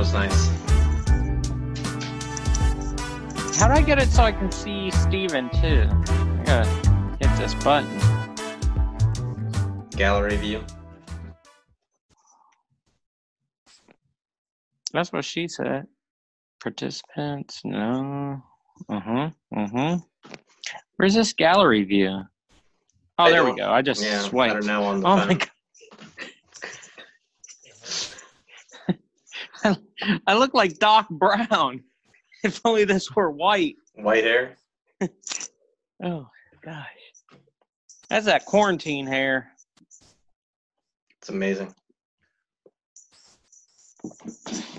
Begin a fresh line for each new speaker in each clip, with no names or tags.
was nice.
How do I get it so I can see Steven too? I gotta hit this button.
Gallery view.
That's what she said. Participants, no. Uh huh. Uh huh. Where's this gallery view? Oh,
I
there we go. I just
Yeah, I don't know on the
Oh
phone.
my god. I look like Doc Brown. If only this were white.
White hair.
Oh gosh. That's that quarantine hair.
It's amazing.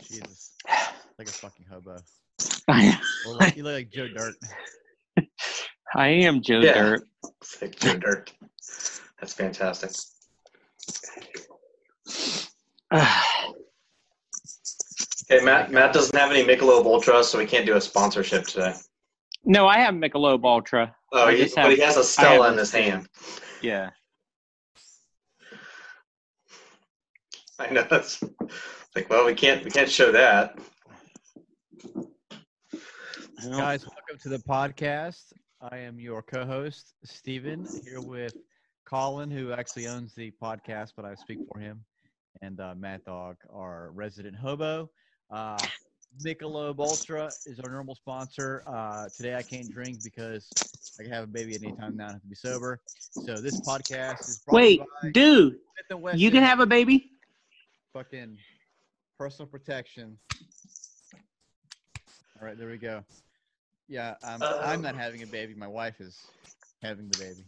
Jesus. Like a fucking hobo.
I,
Or like, you look like Joe Dirt.
I am Joe
Yeah.
Dirt.
It's like Joe Dirt. That's fantastic. Okay, Matt. Matt doesn't have any Michelob Ultra, so we can't do a sponsorship today.
no, I have Michelob Ultra.
Oh, he,
just
but he has a Stella in his hand.
Yeah.
I know that's like, well, we can't we can't show that.
Guys, welcome to the podcast. I am your co-host, Stephen here with Colin, who actually owns the podcast, but I speak for him, and uh, Matt Dog, our resident hobo. Uh, Michelob Ultra is our normal sponsor. Uh, today I can't drink because I can have a baby at any time now. I have to be sober. So this podcast is brought
Wait, dude,
Smith and Wesson.
you can have a baby?
fucking personal protection. All right, there we go. Yeah, I'm, I'm
Um,
not having a baby. My wife is having the baby.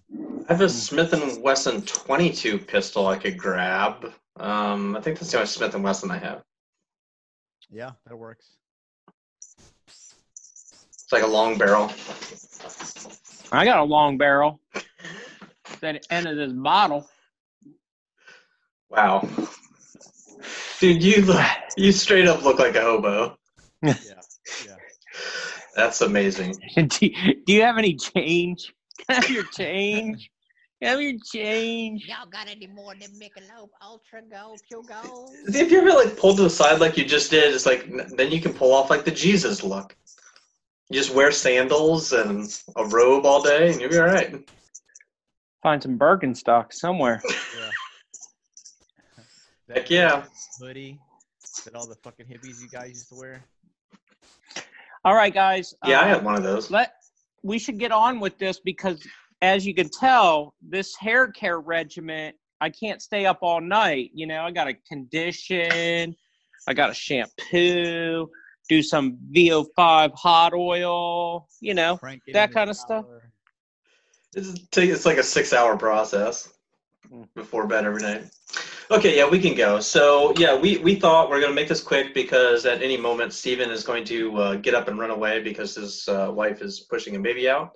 I have a Smith and Wesson 22 pistol I could grab. Um, I think that's the only Smith and Wesson I have.
Yeah, that works.
It's like a long barrel.
I got a long barrel. That end of this bottle.
Wow, dude, you look, you straight up look like a hobo.
Yeah, yeah.
That's amazing.
do, do you have any change? Have your change? Can I have your change?
Y'all got any more than Michelob Ultra Gold Pure Gold?
If you ever like pulled to the side like you just did, it's like then you can pull off like the Jesus look. You just wear sandals and a robe all day, and you'll be all right.
Find some Birkenstock somewhere.
yeah.
Heck yeah.
Hoodie that all the fucking hippies you guys used to wear.
All right, guys.
Yeah, I
uh,
had one of those.
let we should get on with this because as you can tell this hair care regimen i can't stay up all night you know i gotta condition i gotta shampoo do some vo5 hot oil you know
Frank
That kinda stuff?
shower.
It's, take- it's like a six-hour process
Mm.
before bed every night. Okay, yeah, we can go. So yeah, we we thought we're gonna make this quick because at any moment Steven is going to uh, get up and run away because his uh, wife is pushing a baby out.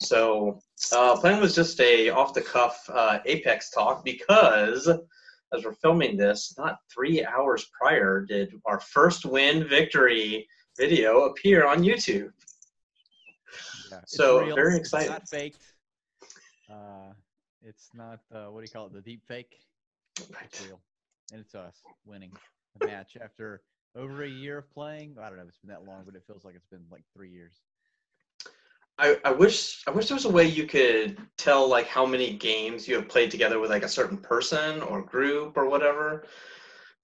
So uh, plan was just a off-the-cuff uh, Apex talk because as we're filming this, not three hours prior did our first win victory video appear on YouTube.
Yeah,
So,
real,
very
it's
excited.
Not faked. Uh, it's not uh, what do you call it? The deep fake. It's real, and it's us winning a match after over a year of playing. I don't know if it's been that long, but it feels like it's been like three years.
I, I wish I wish there was a way you could tell like how many games you have played together with like a certain person or group or whatever.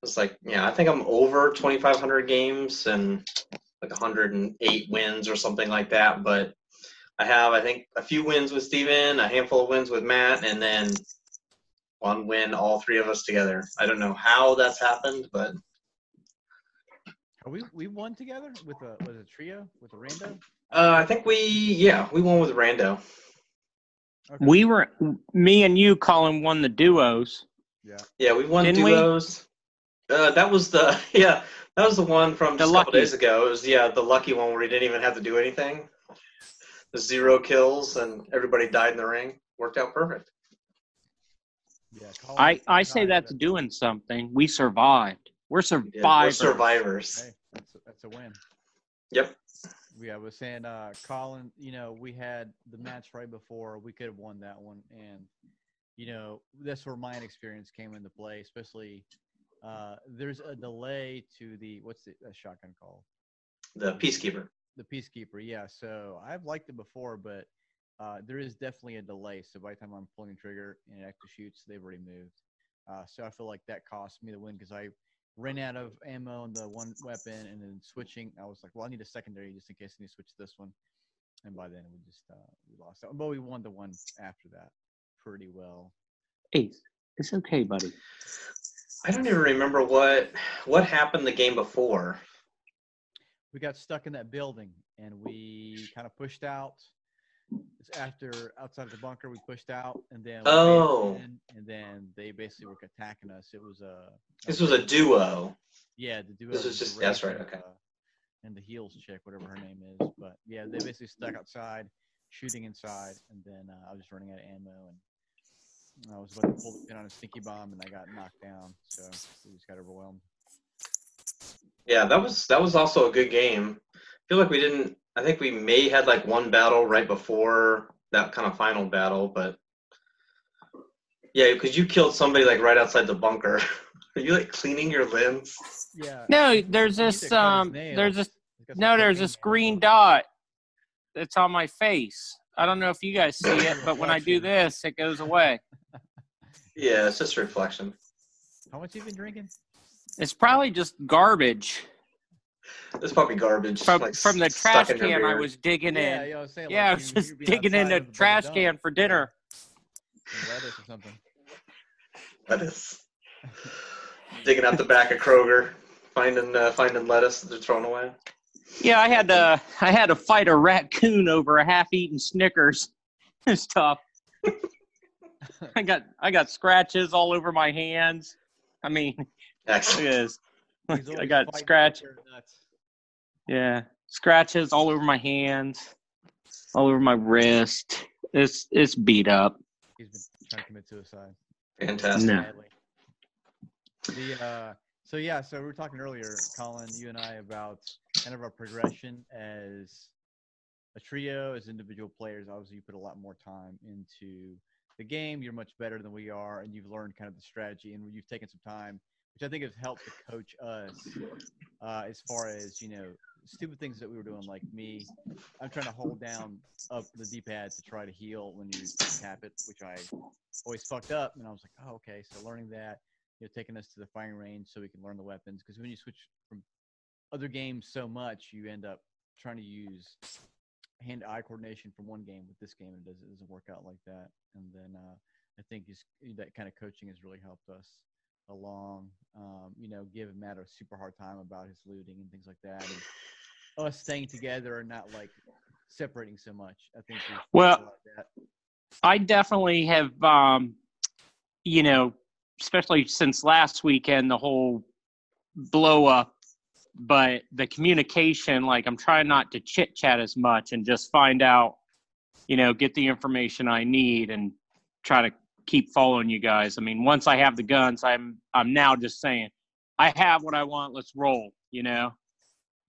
It's like yeah, I think I'm over 2,500 games and like 108 wins or something like that. But I have I think a few wins with Steven, a handful of wins with Matt, and then one win all three of us together. I don't know how that's happened, but
Are we we won together with a with a trio with a rando?
uh, I think we yeah we won with Rando.
Okay.
we were me and you colin won the duos
yeah.
Yeah, we won
Didn't we?
Uh, that was the yeah, that was the one from just a couple days ago. It was yeah, the lucky one where he didn't even have to do anything. The zero kills and everybody died in the ring. Worked out perfect.
Yeah, Colin
i i say that's doing something we survived we're
Yeah, we're
survivors
survivors.
Hey, that's a, that's a win.
Yep.
Yeah, I was saying, uh, Colin. You know, we had the match right before. We could have won that one, and you know that's where my experience came into play, especially uh, there's a delay to the what's the uh, shotgun called?
The Peacekeeper.
The Peacekeeper. Yeah. So I've liked it before, but uh, there is definitely a delay. So by the time I'm pulling the trigger and it actually shoots, they've already moved. Uh, so I feel like that cost me the win because I ran out of ammo on the one weapon and then switching. I was like, well, I need a secondary just in case I need to switch to this one. And by then we just uh, we lost that. But we won the one after that pretty well.
Ace, it's okay, buddy.
I don't even remember what what happened the game before.
We got stuck in that building and we kind of pushed out. It's after outside of the bunker, we pushed out and then we
Oh.
in, and then they basically were attacking us. It was a
This was a duo.
Yeah, the duo.
This was just- that's right,
and,
okay.
uh, and the heels chick, whatever her name is. But yeah, they basically stuck outside, shooting inside, and then uh, I was just running out of ammo, and I was about to pull the pin on a stinky bomb, and I got knocked down. So we just got overwhelmed.
Yeah, that was that was also a good game. I feel like we didn't. I think we may had like one battle right before that kind of final battle, but yeah, because you killed somebody like right outside the bunker. Are you like cleaning your limbs?
Yeah.
No, there's this
to cut his
um, there's this
he's got some
no, there's this green dot that's on my face. I don't know if you guys see it, but when I do this, it goes away.
Yeah, it's just a reflection.
How much you been drinking?
It's probably just garbage
It's probably garbage.
from
like,
from the trash can I was digging
yeah,
in.
yeah, I was saying.
Yeah, I was just digging in the
a
trash
dump,
can for dinner.
some lettuce or something.
lettuce. Digging out the back of Kroger, finding uh, finding lettuce that they're throwing away.
Yeah, I had to I had to fight a raccoon over a half-eaten Snickers. It's tough. I got I got scratches all over my hands. I mean, look at
Excellent.
this. I got
fighting
scratch. Yeah, scratches all over my hands, all over my wrist. It's it's beat up.
He's been trying to commit suicide.
Fantastic.
No.
The uh, so yeah, so we were talking earlier, Colin, you and I about kind of our progression as a trio, as individual players. Obviously, you put a lot more time into the game. You're much better than we are, and you've learned kind of the strategy, and you've taken some time, which I think has helped to coach us uh, as far as you know stupid things that we were doing. Like me, I'm trying to hold down up the D-pad to try to heal when you tap it, which I always fucked up. And I was like, oh, okay. So learning that, you know, taking us to the firing range so we can learn the weapons. Because when you switch from other games so much, you end up trying to use hand-eye coordination from one game with this game, and it doesn't, it doesn't work out like that. And then uh, I think is, that kind of coaching has really helped us along. Um, you know, give Matt a super hard time about his looting and things like that, and us staying together and not like separating so much. I think
Well-
a lot of that.
I definitely have, um, you know, especially since last weekend, the whole blow up. But the communication, like I'm trying not to chit chat as much and just find out, you know, get the information I need and try to keep following you guys. I mean, once I have the guns, I'm I'm now just saying, I have what I want. Let's roll. You know.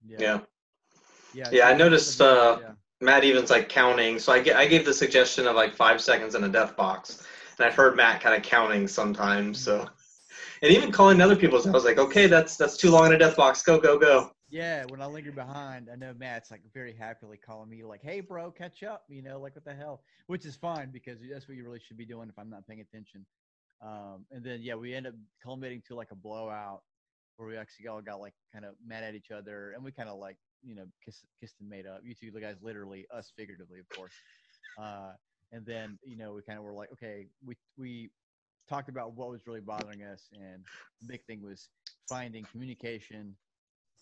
Yeah.
Yeah,
Yeah, I noticed, uh,
yeah.
Matt even's like counting. So I, I gave the suggestion of like five seconds in a death box, and I've heard Matt kind of counting sometimes. So, and even calling other people's, I was like, okay, that's that's too long in a death box. Go go go.
Yeah, when I linger behind, I know Matt's like very happily calling me like, "Hey, bro, catch up," you know, like what the hell, which is fine because that's what you really should be doing if I'm not paying attention. Um, and then yeah, we end up culminating to like a blowout where we actually all got like kind of mad at each other, and we kind of like you know kissed, kissed and made up. You two the guys, literally, us figuratively, of course. Uh, and then you know we kind of were like, okay, we we talked about what was really bothering us, and the big thing was finding communication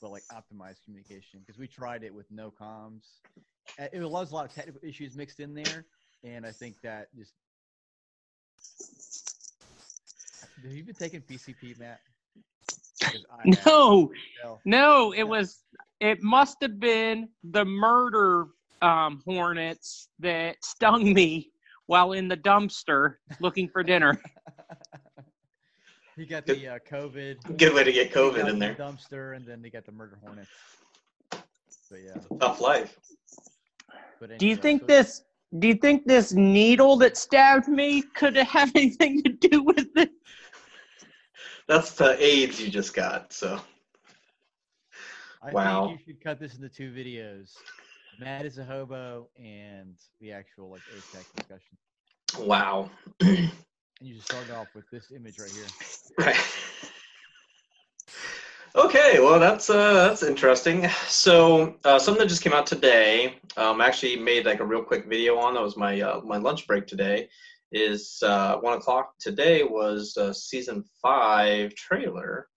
but like optimized communication because we tried it with no comms. It was a lot of technical issues mixed in there, and I think that just. Have you been taking PCP, matt
No, no, it was. It must have been the murder um, hornets that stung me while in the dumpster looking for dinner.
you got the uh, COVID.
Good way to get COVID
got
in
the
there.
Dumpster, and then they got the murder hornets. But yeah.
Tough life.
But
Do you think
so-
this? Do you think this needle that stabbed me could have anything to do with it?
That's the AIDS you just got. So
I
Wow.
think you should cut this into two videos. Matt is a hobo and the actual like Apex discussion.
wow.
And you just started off with this image right here.
Right. Okay, well that's uh, that's interesting. So uh, something that just came out today, um, I actually made like a real quick video on. That was my uh, my lunch break today. Is uh, one o'clock today was uh, season five trailer.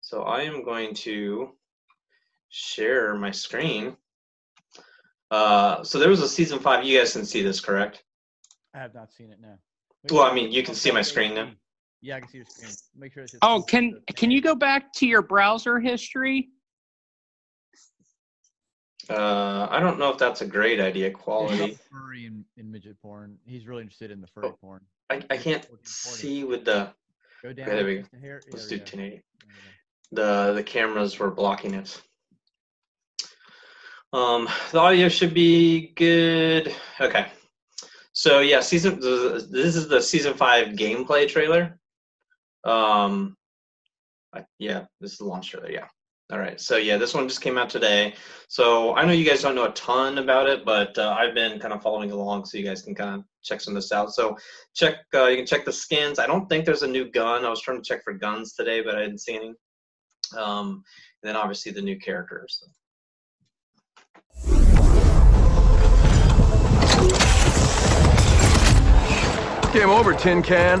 So I am going to share my screen. Uh, so there was a season five. You guys can see this, correct?
I have not seen it now.
Well, I mean, you can see my screen now.
Yeah, I can see your screen. Make sure it's.
Oh, can can you go back to your browser history?
Uh, I don't know if that's a great idea.
It's
Quality.
furry and, and midget porn. He's really interested in the furry
Oh,
porn.
I, I can't see with the
Go down.
there we go.
just hair-
let's
there
do 1080.
There.
The the cameras were blocking it. Um, the audio should be good. Okay. So yeah, season this is the season five gameplay trailer. Um, I, yeah, this is the launch trailer. Yeah. All right. So yeah, this one just came out today. So I know you guys don't know a ton about it, but uh, I've been kind of following along, so you guys can kind of check some of this out. So check. Uh, you can check the skins. I don't think there's a new gun. I was trying to check for guns today, but I didn't see any. Um, and then obviously the new characters.
Game over, Tin Can.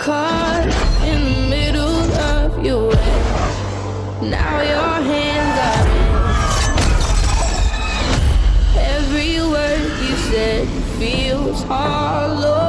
Caught in the middle of your way. Now your hands are in. Every word you said feels hollow.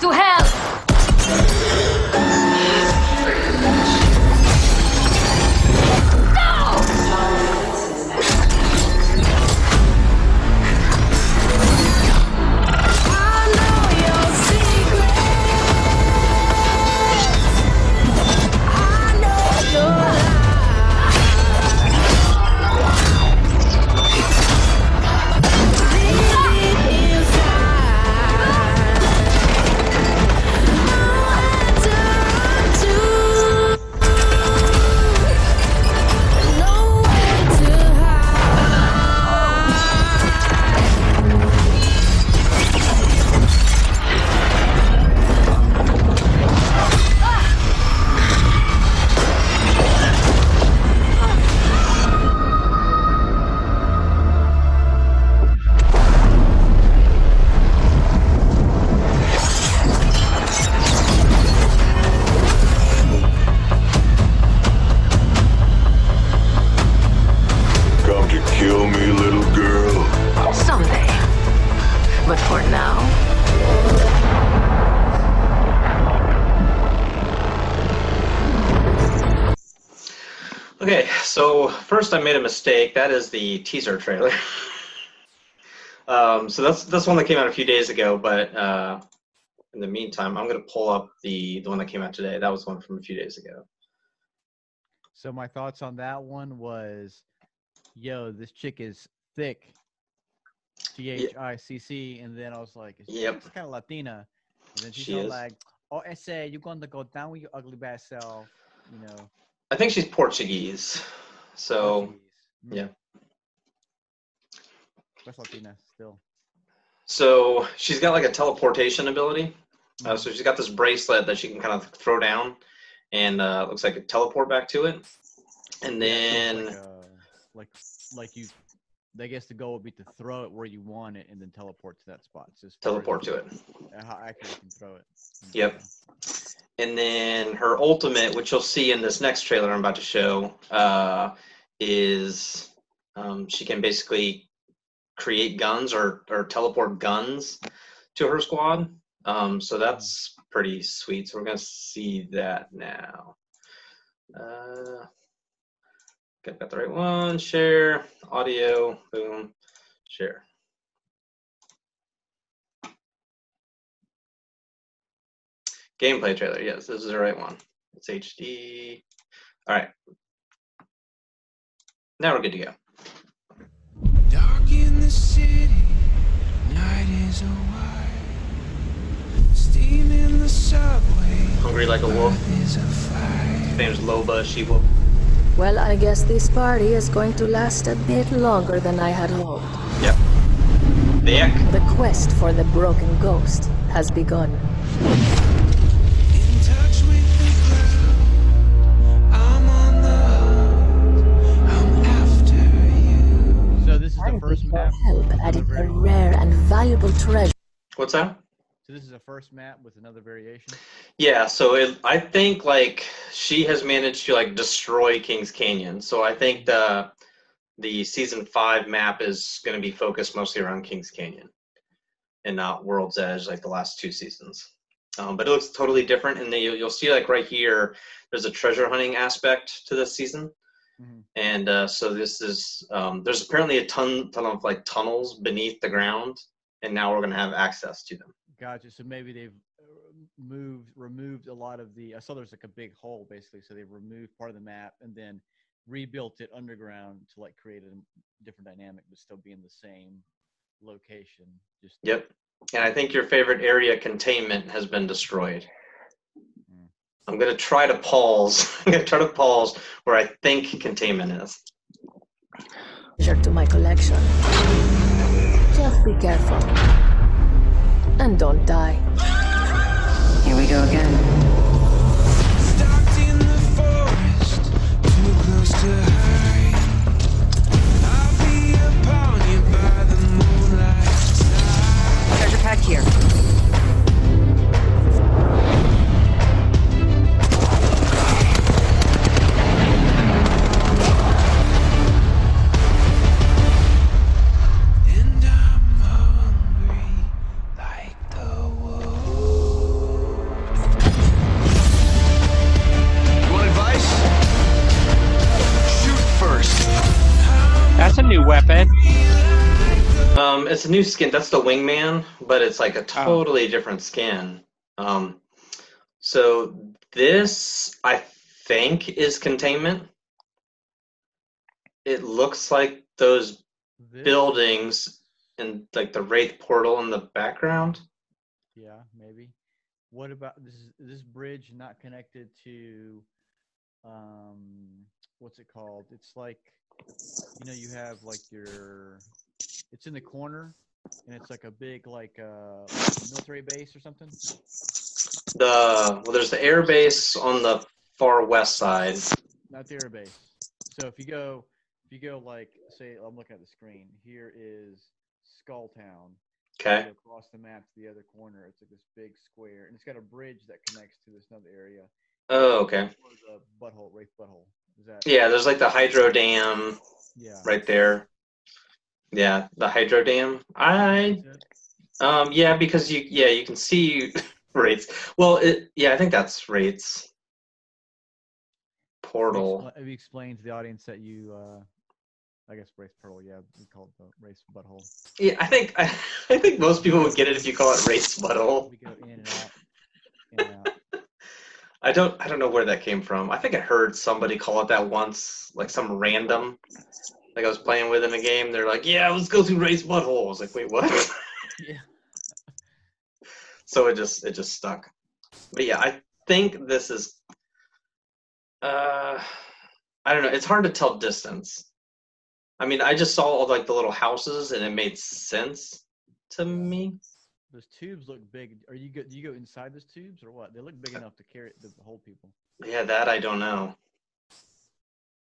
To hell!
Mistake. That is the teaser trailer. um, so that's that's one that came out a few days ago. But uh, in the meantime, I'm gonna pull up the the one that came out today. That was one from a few days ago.
So my thoughts on that one was, yo, this chick is thick. T H I C C, and then I was like,
Yep.
it's kind of Latina. And then she's
She
all like, oh, essay, you're going to go down with your ugly bad self, you know.
I think she's Portuguese. So
Portuguese.
Yeah.
That's Latina still.
so she's got like a teleportation ability. Uh, so she's got this bracelet that she can kind of throw down, and uh, looks like a teleport back to it. And then
like, uh, like, like you, I guess the goal would be to throw it where you want it and then teleport to that spot. It's just
teleport to it.
How accurate you can throw it.
Yep. And then her ultimate, which you'll see in this next trailer I'm about to show, uh, is um, she can basically create guns or or teleport guns to her squad. Um, so that's pretty sweet. So we're gonna see that now. Uh, got, got the right one. Share audio. Boom. Share. Gameplay trailer. Yes, this is the right one. It's HD. All right. Now we're good to go.
Dark in the city, night is a white. Steam in the subway,
Hungry like a wolf.
is a fight.
His name's Loba She-Wolf.
Well, I guess this party is going to last a bit longer than I had hoped.
Yep. Back.
The quest for the broken ghost has begun. Help adding a rare and valuable treasure.
What's that?
So this is a first map with another variation.
Yeah, so it, I think like she has managed to like destroy Kings Canyon. So I think the the season five map is going to be focused mostly around Kings Canyon and not World's Edge like the last two seasons. Um, but it looks totally different, and then you'll, you'll see like right here, there's a treasure hunting aspect to this season.
Mhm.
And uh, so this is um, there's apparently a ton ton of like tunnels beneath the ground, and now we're going to have access to them.
Gotcha. So maybe they've uh, moved, removed a lot of the. I saw there's like a big hole basically. So they've removed part of the map and then rebuilt it underground to like create a different dynamic, but still be in the same location. Just
Yep. And I think your favorite area containment has been destroyed. I'm gonna try to pause. I'm gonna try to pause where I think containment is.
Treasure to my collection. Just be careful. And don't die.
Here we go again.
Stalked in the forest, too close to
it's a new skin. That's the wingman, but it's like a totally different skin. Um, so this, I think, is containment. It looks like those
this,
buildings and like the wraith portal in the background.
Yeah, maybe. What about this? Is this bridge not connected to? Um, what's it called? It's like, you know, you have like your. It's in the corner, and it's like a big like uh military base or something.
The well, there's the air base on the far west side.
not the air base. So if you go, if you go like, say, I'm looking at the screen. Here is Skull Town.
Okay.
Across the map to the other corner. It's like this big square, and it's got a bridge that connects to this another area.
Oh, okay.
The butthole, Wraith butthole. Is that?
Yeah, there's like the hydro dam
Yeah.
right there. Yeah, the hydro dam. I um yeah because you yeah you can see Wraith's. Well, it yeah I think that's
Wraith's.
Portal.
Have you explained to the audience that you, uh, I guess, Wraith portal, Yeah, we call it the Wraith butthole.
Yeah, I think I, I think most people would get it if you call it race butthole.
We go in and out. In and out.
I don't I don't know where that came from. I think I heard somebody call it that once, like some random. Like I was playing with in a game, they're like, "Yeah, let's go through Wraith butthole." I was like, "Wait, what?"
Yeah.
so it just it just stuck. But yeah, I think this is. Uh, I don't know. It's hard to tell distance. I mean, I just saw all like the little houses, and it made sense to me.
Those tubes look big. Are you go? Do you go inside those tubes or what? They look big enough to carry to hold people.
Yeah, that I don't know.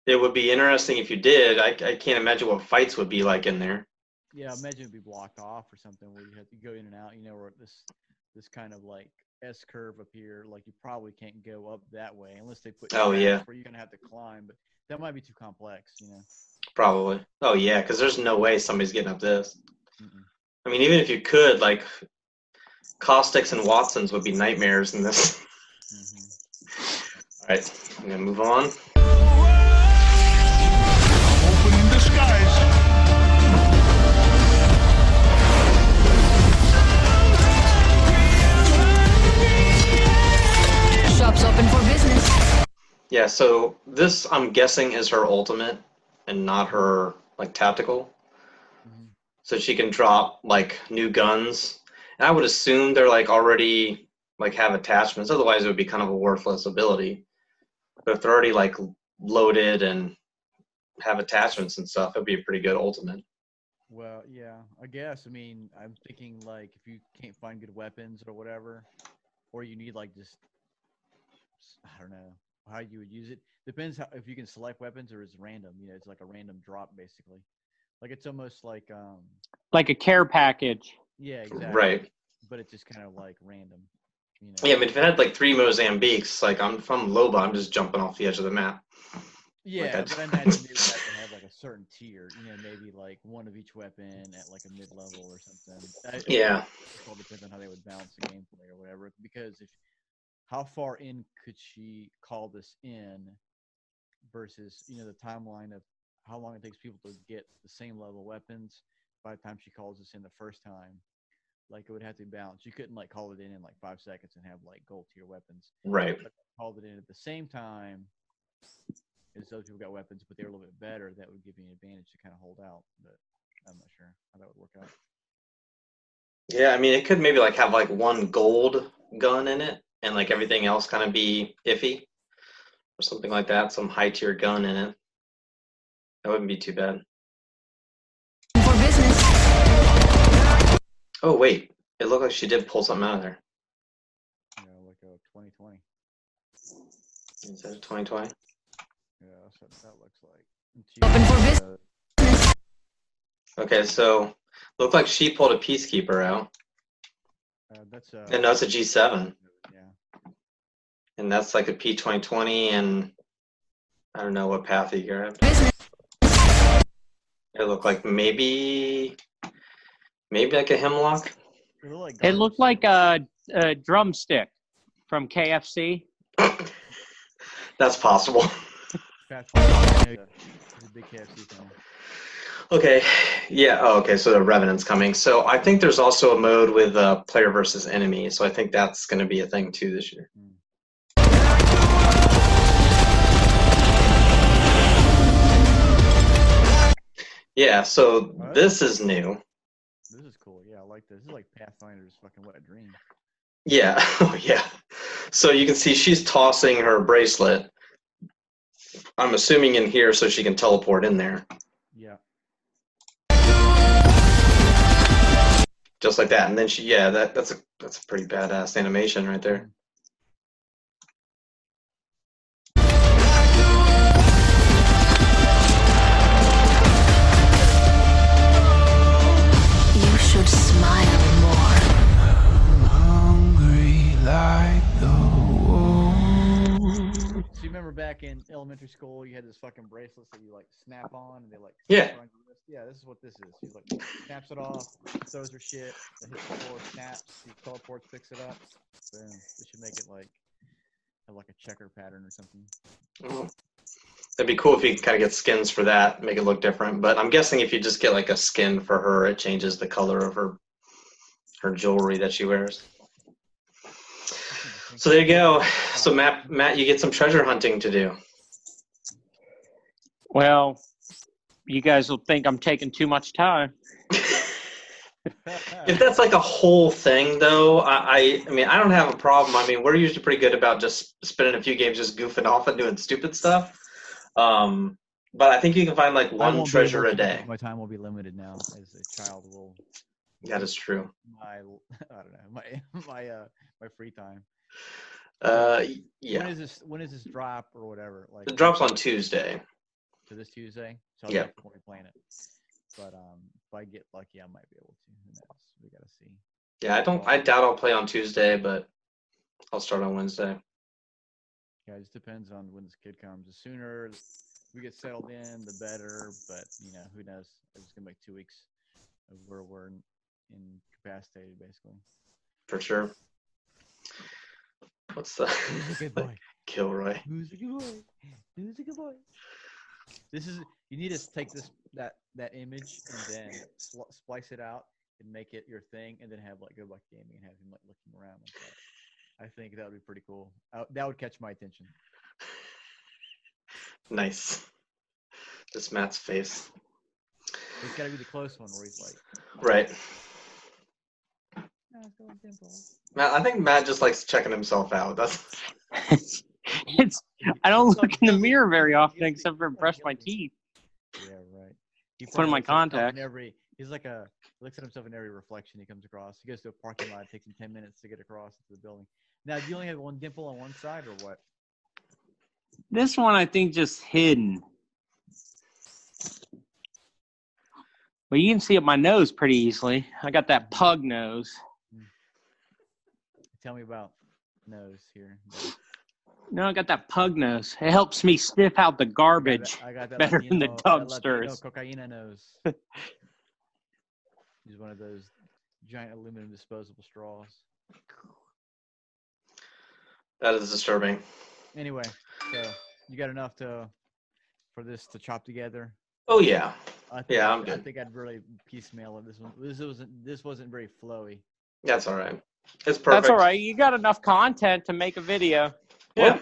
It would be interesting if you did. I, I can't imagine what fights would be like in there.
Yeah, imagine it'd be blocked off or something where you have to go in and out. You know, where this this kind of like S curve up here. Like you probably can't go up that way unless they put.
Oh, yeah.
Where you're gonna have to climb, but that might be too complex. You know.
Probably. Oh yeah, because there's no way somebody's getting up this.
Mm-mm.
I mean, even if you could, like, Caustics and Watsons would be nightmares in this.
Mhm.
All right, I'm gonna move on.
Shop's open for business.
Yeah, so this I'm guessing is her ultimate and not her like tactical.
Mhm.
So she can drop like new guns. And I would assume they're like already like have attachments. Otherwise it would be kind of a worthless ability. But if they're already like loaded and have attachments and stuff, it'd be a pretty good ultimate.
Well, yeah, I guess. I mean, I'm thinking like if you can't find good weapons or whatever, or you need like just, s- I don't know how you would use it. Depends how if you can select weapons or it's random. You know, it's like a random drop basically. Like it's almost like um,
Like a care package.
yeah, exactly.
Right.
But it's just kind of like random. You know.
Yeah, I mean if it had like three Mozambiques, like I'm from Loba, I'm just jumping off the edge of the map.
Yeah,
I-
but I imagine they would have to have like a certain tier. You know, maybe like one of each weapon at like a mid level or something. I-
Yeah.
It all depends on how they would balance the gameplay or whatever. Because if how far in could she call this in versus you know the timeline of how long it takes people to get the same level weapons by the time she calls this in the first time. Like it would have to be balanced. You couldn't like call it in in like five seconds and have like gold tier weapons.
Right.
But called it in at the same time as those people got weapons, but they were a little bit better. That would give you an advantage to kind of hold out. But I'm not sure how that would work out.
Yeah, I mean, it could maybe like have like one gold gun in it, and like everything else kind of be iffy, or something like that. Some high tier gun in it. That wouldn't be too bad.
For business.
Oh wait, it looked like she did pull something out of there.
Yeah, know, like a 2020.
Is that a 2020?
Yeah, that's what that looks like.
Open for
uh,
Okay, so looked like she pulled a peacekeeper out,
uh, that's uh,
and that's a G7,
yeah.
and that's like a P2020, and I don't know what path he grabbed.
Business.
It looked like maybe, maybe like a Hemlok.
It looked like,
It
garbage.
looked like a, a drumstick from KFC.
That's possible.
Fast Food, you know, he's a big KFC fan.
Okay, yeah. Oh, okay. So the Revenant's coming. So I think there's also a mode with uh, player versus enemy. So I think that's going to be a thing too this year. Yeah. So
Alright.
this is new.
This is cool. Yeah, I like this. This is like Pathfinder's fucking what a dream.
Yeah. Oh, yeah. So you can see she's tossing her bracelet. I'm assuming in here so she can teleport in there,
Yeah.
Just like that. And then she, yeah, that that's a that's a pretty badass animation right there.
Back in elementary school, you had this fucking bracelet that you like snap on, and they like
Yeah.
snap your wrist? Yeah, this is what this is. She like snaps it off, throws her shit, it hits the floor, snaps, she teleports, picks it up. Boom. This should make it like have like a checker pattern or something.
Mm-hmm. It'd be cool if you kind of get skins for that, make it look different. But I'm guessing if you just get like a skin for her, it changes the color of her her jewelry that she wears. So there you go. So Matt, Matt, you get some treasure hunting to do.
Well, you guys will think I'm taking too much time.
If that's like a whole thing, though, I, I, I mean, I don't have a problem. I mean, we're usually pretty good about just spending a few games just goofing off and doing stupid stuff. Um, but I think you can find like one treasure a day.
My time will be limited now, as a child will.
That is true.
My I don't know my my uh my free time.
Uh,
When
yeah,
is this? When is this drop or whatever? Like
it drops on Tuesday.
to this Tuesday. So I'll
Yeah.
definitely playing it. But um, if I get lucky, I might be able to. Who knows? We gotta see.
Yeah, I don't. I doubt I'll play on Tuesday, but I'll start on Wednesday.
Yeah, it just depends on when this kid comes. The sooner we get settled in, the better. But you know, who knows? It's gonna make two weeks of where we're incapacitated, basically.
For sure. What's the
Who's a good boy?
Kilroy?
Who's a good boy? Who's a good boy? This is you need to take this that that image and then spl- splice it out and make it your thing, and then have like good luck gaming and have him like looking around like that. I think that would be pretty cool. I, that would catch my attention.
Nice. Just Matt's face.
It's got to be the close one where he's like,
Right.
"Oh, it's going dimple."
Matt, I think Matt just likes checking himself out. That's
it's I don't look in the mirror very often except for brush my teeth.
Yeah, right. He
Put in my
looks at himself in. Every he's like a he looks at himself in every reflection he comes across. He goes to a parking lot, it takes him ten minutes to get across to the building. Now, do you only have one dimple on one side or what?
This one I think just hidden. Well, you can see up my nose pretty easily. I got that pug nose.
Tell me about nose here.
No, I got that pug nose. It helps me sniff out the
I got
garbage.
that- I got that
better than the
Latino- that Latino
dumpsters.
Cocaina nose. He's one of those giant aluminum disposable straws.
that is disturbing.
Anyway, so you got enough to for this to chop together.
Oh yeah.
I think,
Yeah, I'm good.
I think I'd really piecemeal it. This one, this wasn't, this wasn't very flowy.
That's all right. It's perfect.
That's all right. You got enough content to make a video.
Yeah.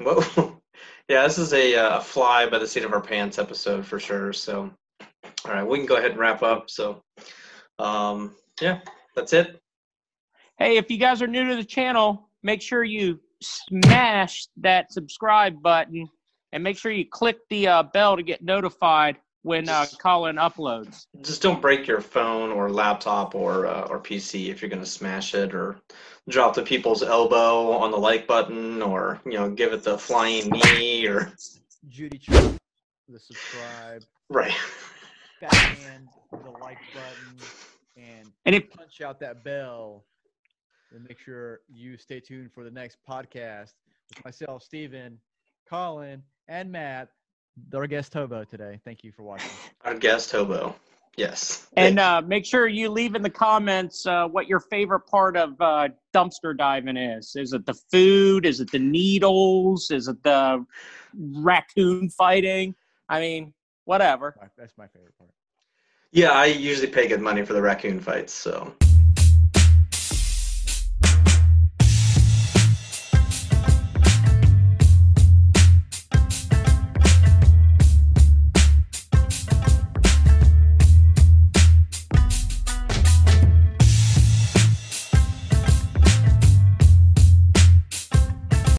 Whoa. yeah, this is a uh, fly by the seat of our pants episode for sure. So, all right, we can go ahead and wrap up. So, um, yeah, that's it.
Hey, if you guys are new to the channel, make sure you smash that subscribe button and make sure you click the uh, bell to get notified when uh, Colin uploads.
Just don't break your phone or laptop or uh, or PC if you're gonna smash it or drop the people's elbow on the like button or you know give it the flying knee or
Judy Trump, the subscribe,
right.
backhand, the like button, and
And if
punch out that bell. And make sure you stay tuned for the next podcast with myself, Steven, Colin, and Matt, our guest Hobo today. Thank you for watching.
Our guest hobo. Yes.
and uh, make sure you leave in the comments uh, what your favorite part of uh, dumpster diving is. Is it the food? Is it the needles? Is it the raccoon fighting? I mean, whatever.
That's my favorite part.
yeah, I usually pay good money for the raccoon fights. So